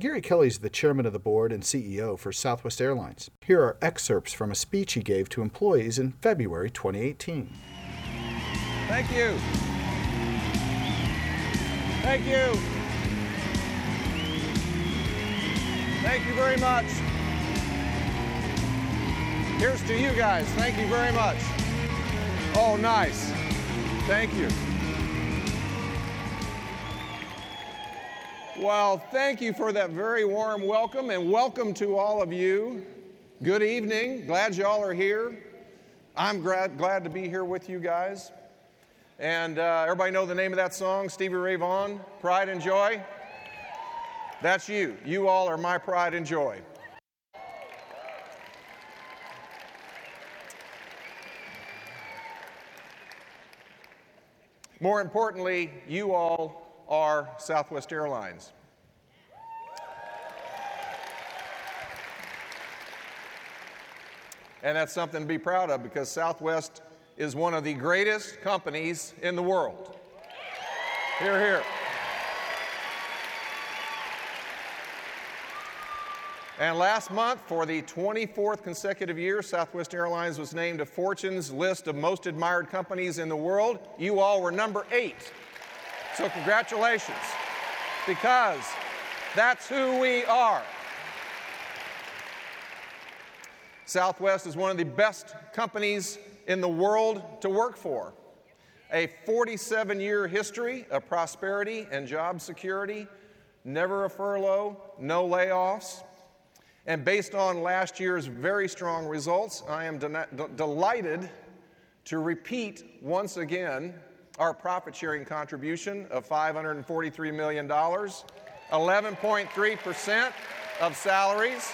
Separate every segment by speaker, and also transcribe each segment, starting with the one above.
Speaker 1: Gary Kelly is the chairman of the board and CEO for Southwest Airlines. Here are excerpts from a speech he gave to employees in February 2018.
Speaker 2: Thank you. Thank you. Thank you very much. Here's to you guys. Thank you very much. Oh, nice. Thank you. Well, thank you for that very warm welcome, and welcome to all of you. Good evening. Glad y'all are here. I'm glad, glad to be here with you guys. And uh, everybody know the name of that song, Stevie Ray Vaughan, Pride and Joy? That's you. You all are my pride and joy. More importantly, you all are Southwest Airlines. And that's something to be proud of because Southwest is one of the greatest companies in the world. Here, here. And last month, for the 24th consecutive year, Southwest Airlines was named to Fortune's list of most admired companies in the world. You all were number eight. So, congratulations, because that's who we are. Southwest is one of the best companies in the world to work for. A 47 year history of prosperity and job security, never a furlough, no layoffs. And based on last year's very strong results, I am de- delighted to repeat once again our profit sharing contribution of $543 million, 11.3% of salaries.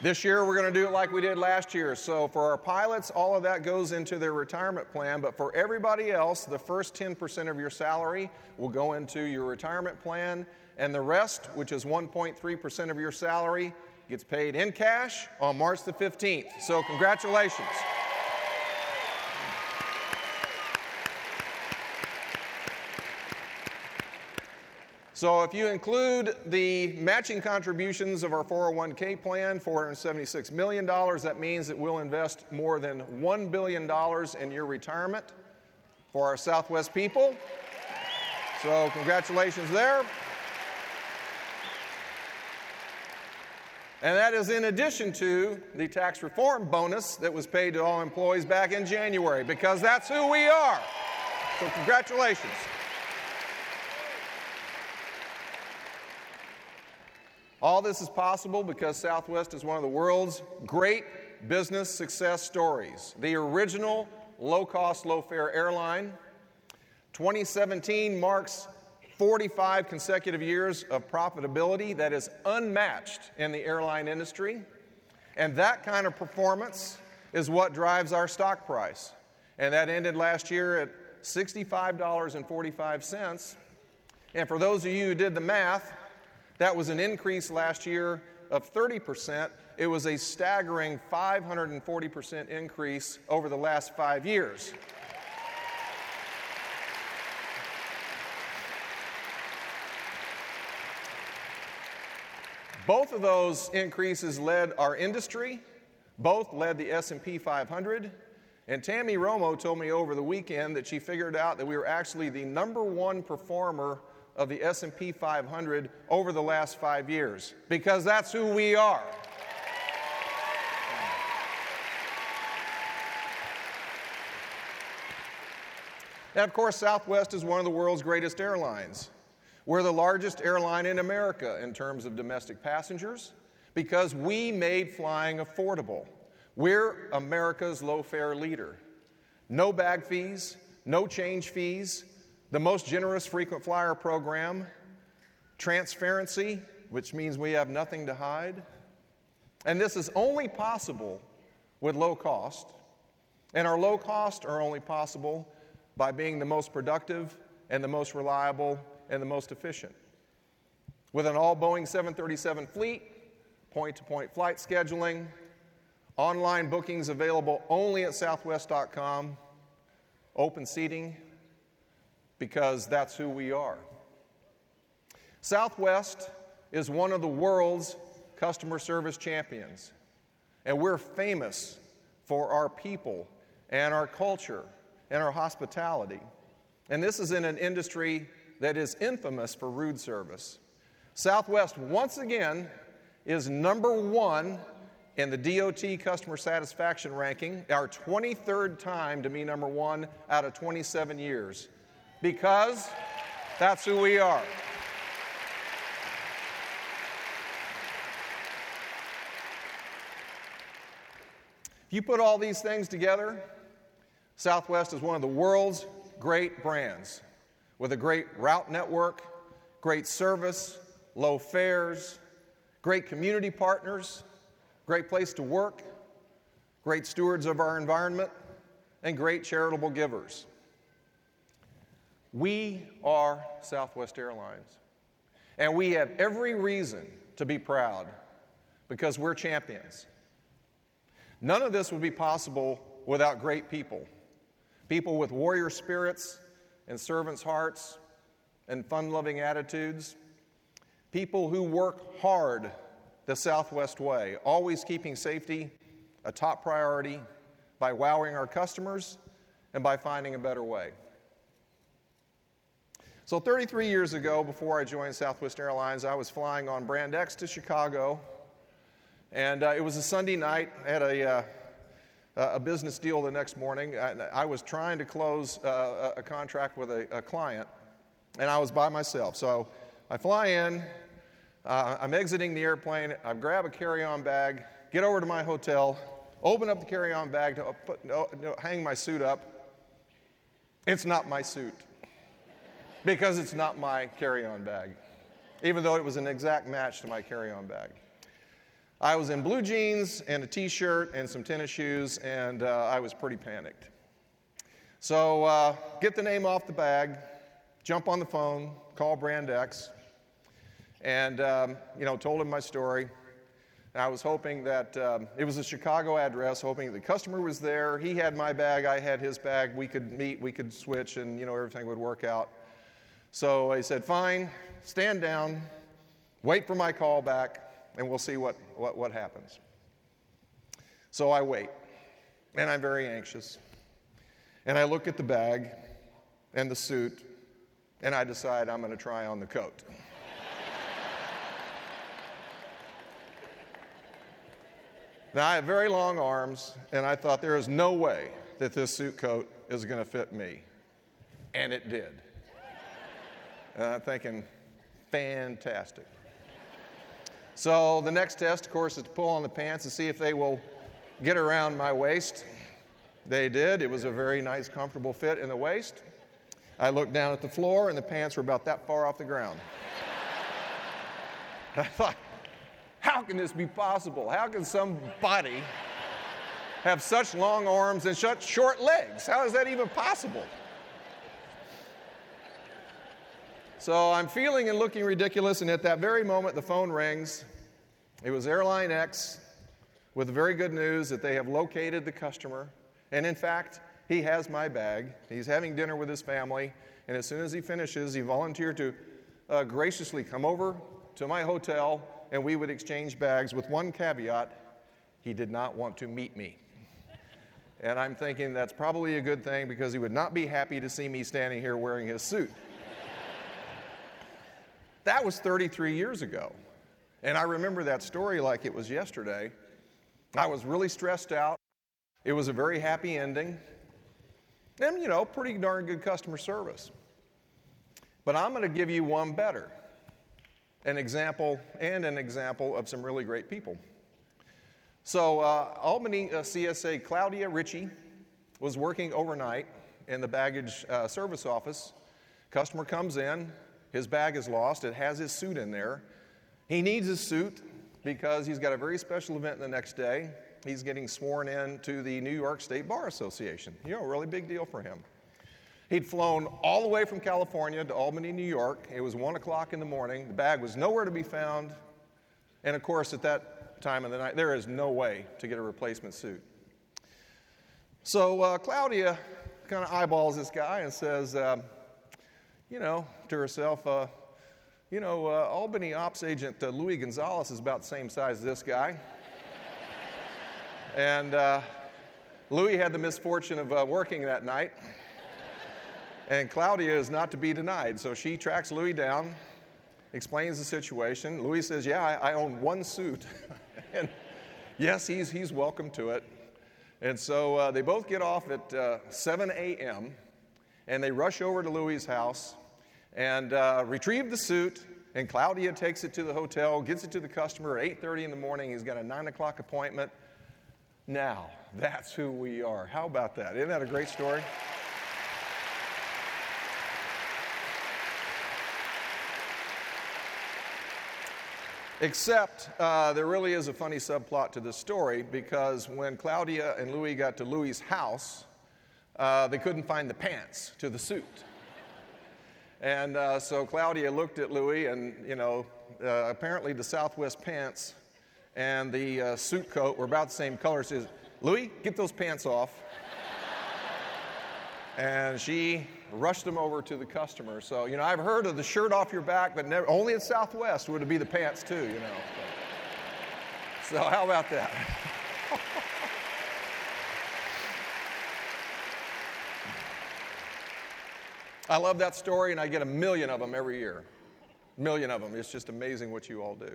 Speaker 2: This year, we're going to do it like we did last year. So, for our pilots, all of that goes into their retirement plan. But for everybody else, the first 10% of your salary will go into your retirement plan. And the rest, which is 1.3% of your salary, gets paid in cash on March the 15th. So, congratulations. So, if you include the matching contributions of our 401k plan, $476 million, that means that we'll invest more than $1 billion in your retirement for our Southwest people. So, congratulations there. And that is in addition to the tax reform bonus that was paid to all employees back in January, because that's who we are. So, congratulations. All this is possible because Southwest is one of the world's great business success stories. The original low cost, low fare airline. 2017 marks 45 consecutive years of profitability that is unmatched in the airline industry. And that kind of performance is what drives our stock price. And that ended last year at $65.45. And for those of you who did the math, that was an increase last year of 30%. It was a staggering 540% increase over the last five years. Both of those increases led our industry. Both led the S&P 500. And Tammy Romo told me over the weekend that she figured out that we were actually the number one performer of the S&P 500 over the last 5 years because that's who we are. And of course, Southwest is one of the world's greatest airlines. We're the largest airline in America in terms of domestic passengers because we made flying affordable. We're America's low fare leader. No bag fees, no change fees, the most generous frequent flyer program, transparency, which means we have nothing to hide. And this is only possible with low cost. And our low costs are only possible by being the most productive and the most reliable and the most efficient. With an all Boeing 737 fleet, point to point flight scheduling, online bookings available only at southwest.com, open seating, because that's who we are. Southwest is one of the world's customer service champions, and we're famous for our people and our culture and our hospitality. And this is in an industry that is infamous for rude service. Southwest, once again, is number one in the DOT customer satisfaction ranking, our 23rd time to be number one out of 27 years, because that's who we are. If you put all these things together, Southwest is one of the world's great brands with a great route network, great service, low fares, great community partners, great place to work, great stewards of our environment, and great charitable givers. We are Southwest Airlines, and we have every reason to be proud because we're champions. None of this would be possible without great people people with warrior spirits and servants' hearts and fun loving attitudes, people who work hard the Southwest way, always keeping safety a top priority by wowing our customers and by finding a better way. So, 33 years ago, before I joined Southwest Airlines, I was flying on Brand X to Chicago and uh, it was a Sunday night. I had a, uh, a business deal the next morning. I, I was trying to close uh, a contract with a, a, client, and I was by myself. So I fly in, uh, I'm exiting the airplane, I grab a carry on bag, get over to my hotel, open up the carry on bag to put, no, no, hang my suit up. It's not my suit because it's not my carry on bag, even though it was an exact match to my carry on bag. I was in blue jeans and a t shirt and some tennis shoes, and uh, I was pretty panicked. So, uh, get the name off the bag, jump on the phone, call Brand X, and um, you know, told him my story. I was hoping that um, it was a Chicago address, hoping the customer was there. He had my bag, I had his bag. We could meet, we could switch, and you know, everything would work out. So I said, Fine, stand down, wait for my call back and we'll see what, what, what happens. So I wait, and I'm very anxious. And I look at the bag and the suit, and I decide I'm going to try on the coat. now, I have very long arms, and I thought there is no way that this suit coat is going to fit me. And it did. And I'm thinking, fantastic. So the next test, of course, is to pull on the pants and see if they will get around my waist. They did. It was a very nice, comfortable fit in the waist. I looked down at the floor, and the pants were about that far off the ground. I thought, how can this be possible? How can somebody have such long arms and such short legs? How is that even possible? So I'm feeling and looking ridiculous, and at that very moment, the phone rings. It was Airline X with very good news that they have located the customer. And in fact, he has my bag. He's having dinner with his family, and as soon as he finishes, he volunteered to uh, graciously come over to my hotel and we would exchange bags with one caveat he did not want to meet me. And I'm thinking that's probably a good thing because he would not be happy to see me standing here wearing his suit. That was 33 years ago. And I remember that story like it was yesterday. I was really stressed out. It was a very happy ending. And, you know, pretty darn good customer service. But I'm going to give you one better an example and an example of some really great people. So, uh, Albany uh, CSA Claudia Ritchie was working overnight in the baggage uh, service office. Customer comes in, his bag is lost. It has his suit in there. He needs his suit because he's got a very special event the next day. He's getting sworn in to the New York State Bar Association. You know, a really big deal for him. He'd flown all the way from California to Albany, New York. It was one o'clock in the morning. The bag was nowhere to be found. And of course, at that time of the night. There is no way to get a replacement suit. So uh, Claudia kind of eyeballs this guy and says, um, you know, to herself, uh, you know, uh, Albany ops agent uh, Louis Gonzalez is about the same size as this guy. and uh, Louis had the misfortune of uh, working that night. And Claudia is not to be denied. So she tracks Louis down, explains the situation. Louis says, Yeah, I, I own one suit. and yes, he's, he's welcome to it. And so uh, they both get off at uh, 7 a.m. and they rush over to Louis's house and uh, retrieve the suit. And Claudia takes it to the hotel, gets it to the customer at 8:30 in the morning. He's got a 9 o'clock appointment. Now, that's who we are. How about that? Isn't that a great story? Except uh, there really is a funny subplot to this story because when Claudia and Louis got to Louis's house, uh, they couldn't find the pants to the suit. And uh, so Claudia looked at Louis, and you know, uh, apparently the Southwest pants and the uh, suit coat were about the same color. She says, Louis, get those pants off. and she rushed them over to the customer. So, you know, I've heard of the shirt off your back, but never, only at Southwest would it be the pants too, you know. So, so how about that? I love that story, and I get a million of them every year. A million of them. It's just amazing what you all do.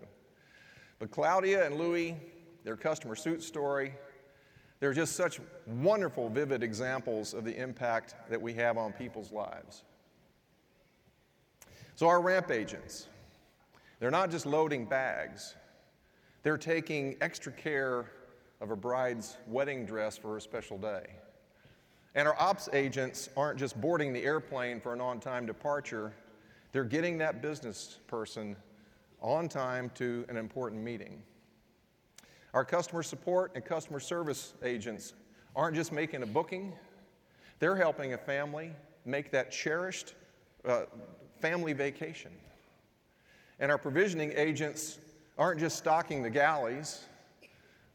Speaker 2: But Claudia and Louis, their customer suit story, they're just such wonderful, vivid examples of the impact that we have on people's lives. So, our ramp agents, they're not just loading bags, they're taking extra care of a bride's wedding dress for a special day. And our ops agents aren't just boarding the airplane for an on time departure, they're getting that business person on time to an important meeting. Our customer support and customer service agents aren't just making a booking, they're helping a family make that cherished uh, family vacation. And our provisioning agents aren't just stocking the galleys,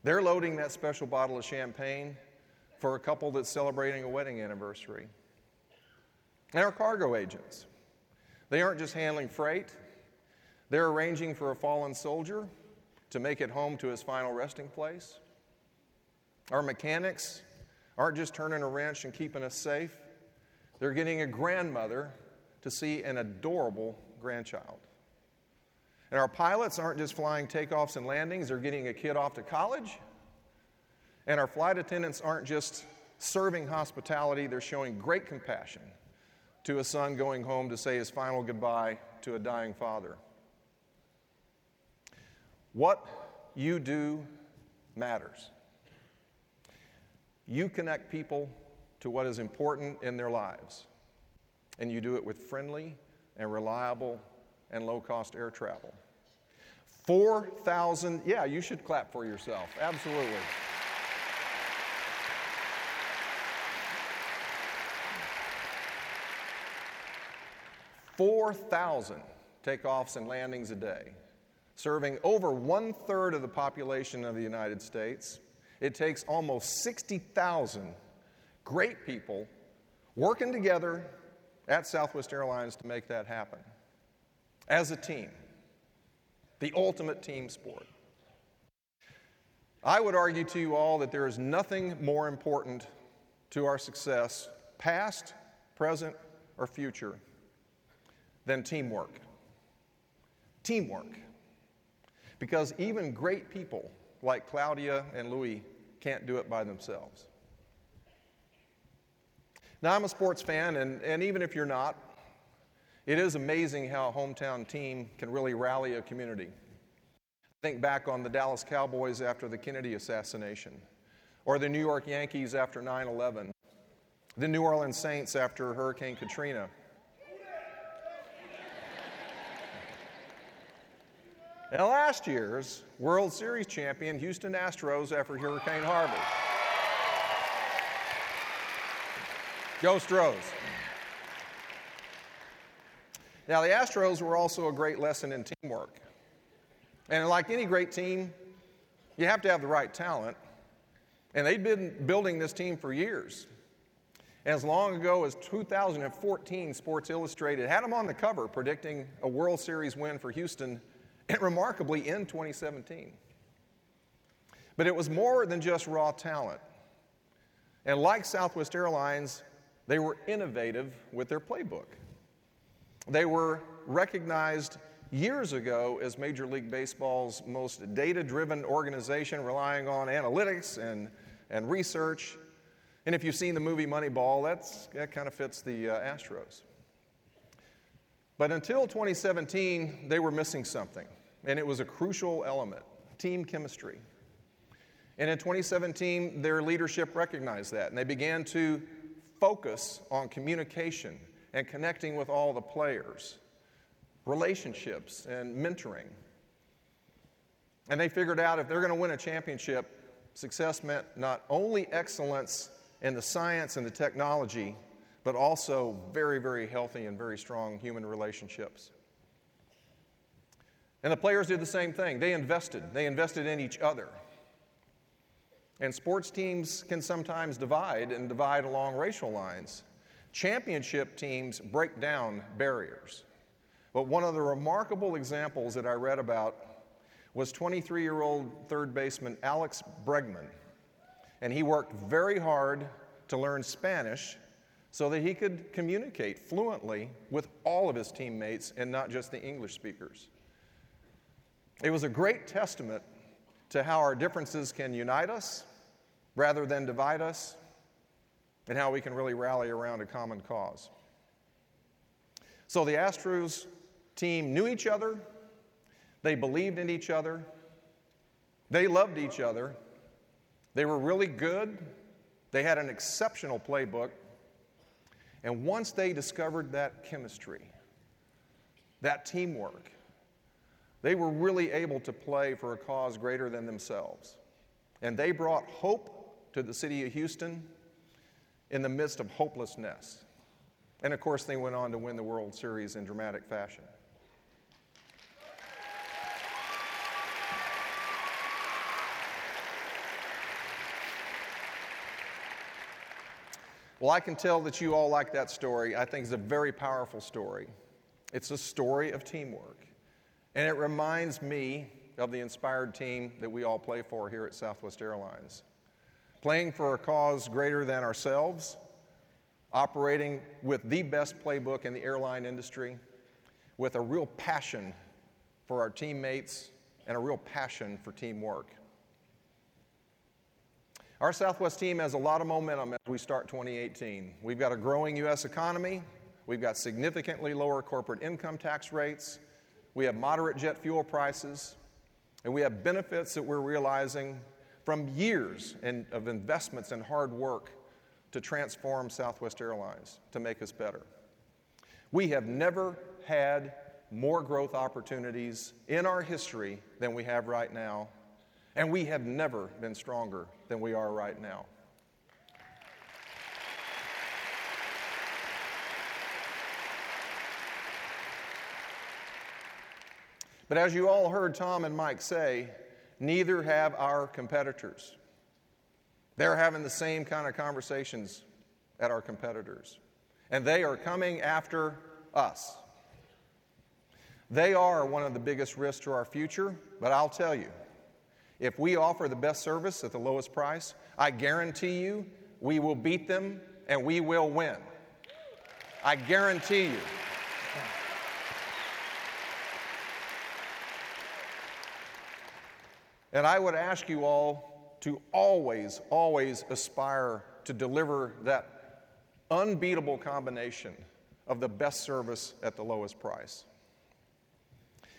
Speaker 2: they're loading that special bottle of champagne for a couple that's celebrating a wedding anniversary. And our cargo agents, they aren't just handling freight, they're arranging for a fallen soldier to make it home to his final resting place. Our mechanics aren't just turning a wrench and keeping us safe, they're getting a grandmother to see an adorable grandchild. And our pilots aren't just flying takeoffs and landings, they're getting a kid off to college. And our flight attendants aren't just serving hospitality, they're showing great compassion to a son going home to say his final goodbye to a dying father. What you do matters. You connect people to what is important in their lives, and you do it with friendly and reliable and low cost air travel. 4,000, yeah, you should clap for yourself, absolutely. Four thousand takeoffs and landings a day serving over one third of the population of the United States. It takes almost 60,000 great people working together at Southwest Airlines to make that happen as a team, the ultimate team sport. I would argue to you all that there is nothing more important to our success, past, present, or future, than teamwork. Teamwork. Because even great people like Claudia and Louis can't do it by themselves. Now, I'm a sports fan, and, and even if you're not, it is amazing how a hometown team can really rally a community. Think back on the Dallas Cowboys after the Kennedy assassination, or the New York Yankees after 9 11, the New Orleans Saints after Hurricane Katrina, And last year's World Series champion, Houston Astros, after Hurricane Harvey. Go Stros. Now, the Astros were also a great lesson in teamwork. And like any great team, you have to have the right talent. And they'd been building this team for years. As long ago as 2014, Sports Illustrated had them on the cover predicting a World Series win for Houston, and remarkably in 2017. But it was more than just raw talent. And like Southwest Airlines, they were innovative with their playbook. They were recognized years ago as Major League Baseball's most data driven organization, relying on analytics and, and research. And if you've seen the movie Moneyball, that's, that kind of fits the uh, Astros. But until 2017, they were missing something, and it was a crucial element team chemistry. And in 2017, their leadership recognized that, and they began to focus on communication and connecting with all the players relationships and mentoring. And they figured out if they're going to win a championship, success meant not only excellence in the science and the technology, but also very, very healthy and very strong human relationships. And the players did the same thing. They invested, they invested in each other. And sports teams can sometimes divide and divide along racial lines. Championship teams break down barriers. But one of the remarkable examples that I read about was 23 year old third baseman Alex Bregman. And he worked very hard to learn Spanish so that he could communicate fluently with all of his teammates and not just the English speakers. It was a great testament to how our differences can unite us rather than divide us, and how we can really rally around a common cause. So the Astros team knew each other, they believed in each other, they loved each other, they were really good, they had an exceptional playbook, and once they discovered that chemistry, that teamwork, they were really able to play for a cause greater than themselves. And they brought hope to the city of Houston in the midst of hopelessness. And of course, they went on to win the World Series in dramatic fashion. Well, I can tell that you all like that story. I think it's a very powerful story. It's a story of teamwork. And it reminds me of the inspired team that we all play for here at Southwest Airlines. Playing for a cause greater than ourselves, operating with the best playbook in the airline industry, with a real passion for our teammates and a real passion for teamwork. Our Southwest team has a lot of momentum as we start 2018. We've got a growing U.S. economy, we've got significantly lower corporate income tax rates, we have moderate jet fuel prices, and we have benefits that we're realizing from years in, of investments and hard work to transform Southwest Airlines to make us better. We have never had more growth opportunities in our history than we have right now, and we have never been stronger than we are right now. But as you all heard Tom and Mike say, neither have our competitors. They're having the same kind of conversations at our competitors, and they are coming after us. They are one of the biggest risks to our future, but I'll tell you, if we offer the best service at the lowest price, I guarantee you we will beat them and we will win. I guarantee you. And I would ask you all to always, always aspire to deliver that unbeatable combination of the best service at the lowest price.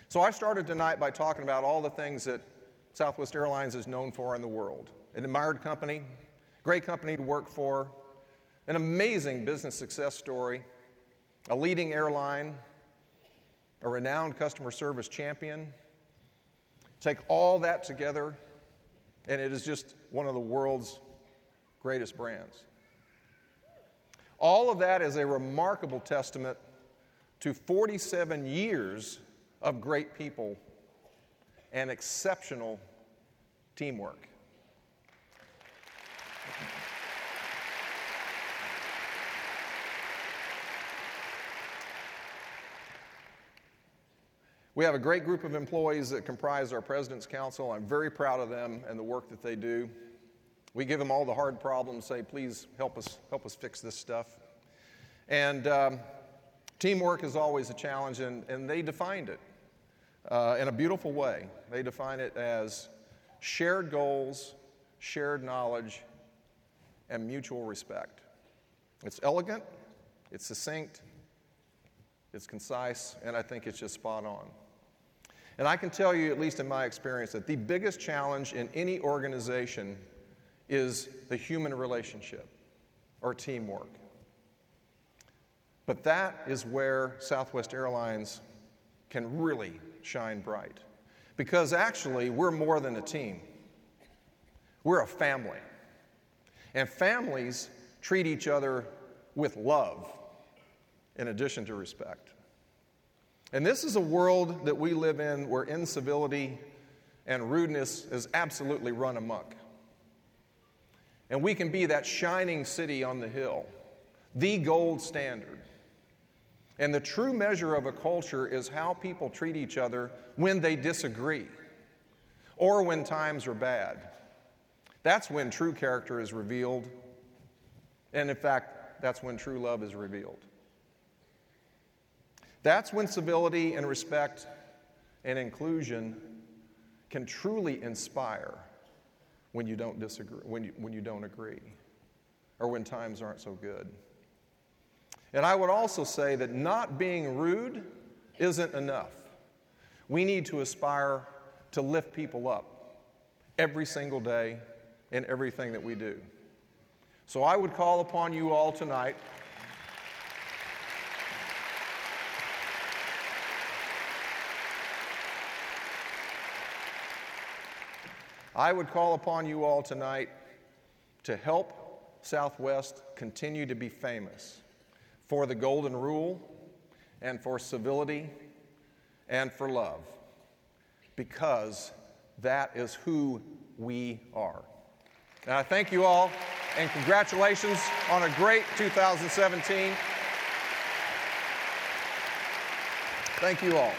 Speaker 2: So I started tonight by talking about all the things that Southwest Airlines is known for in the world. An admired company, great company to work for, an amazing business success story, a leading airline, a renowned customer service champion. Take all that together, and it is just one of the world's greatest brands. All of that is a remarkable testament to 47 years of great people and exceptional teamwork. We have a great group of employees that comprise our President's Council. I'm very proud of them and the work that they do. We give them all the hard problems, say, please help us, help us fix this stuff. And um, teamwork is always a challenge, and, and they defined it uh, in a beautiful way. They define it as shared goals, shared knowledge, and mutual respect. It's elegant, it's succinct, it's concise, and I think it's just spot on. And I can tell you, at least in my experience, that the biggest challenge in any organization is the human relationship or teamwork. But that is where Southwest Airlines can really shine bright. Because actually, we're more than a team, we're a family. And families treat each other with love in addition to respect. And this is a world that we live in where incivility and rudeness is absolutely run amok. And we can be that shining city on the hill, the gold standard. And the true measure of a culture is how people treat each other when they disagree or when times are bad. That's when true character is revealed. And in fact, that's when true love is revealed. That's when civility and respect and inclusion can truly inspire when you don't disagree, when you, when you don't agree, or when times aren't so good. And I would also say that not being rude isn't enough. We need to aspire to lift people up every single day in everything that we do. So I would call upon you all tonight. I would call upon you all tonight to help Southwest continue to be famous for the Golden Rule and for civility and for love, because that is who we are. And I thank you all, and congratulations on a great 2017. Thank you all.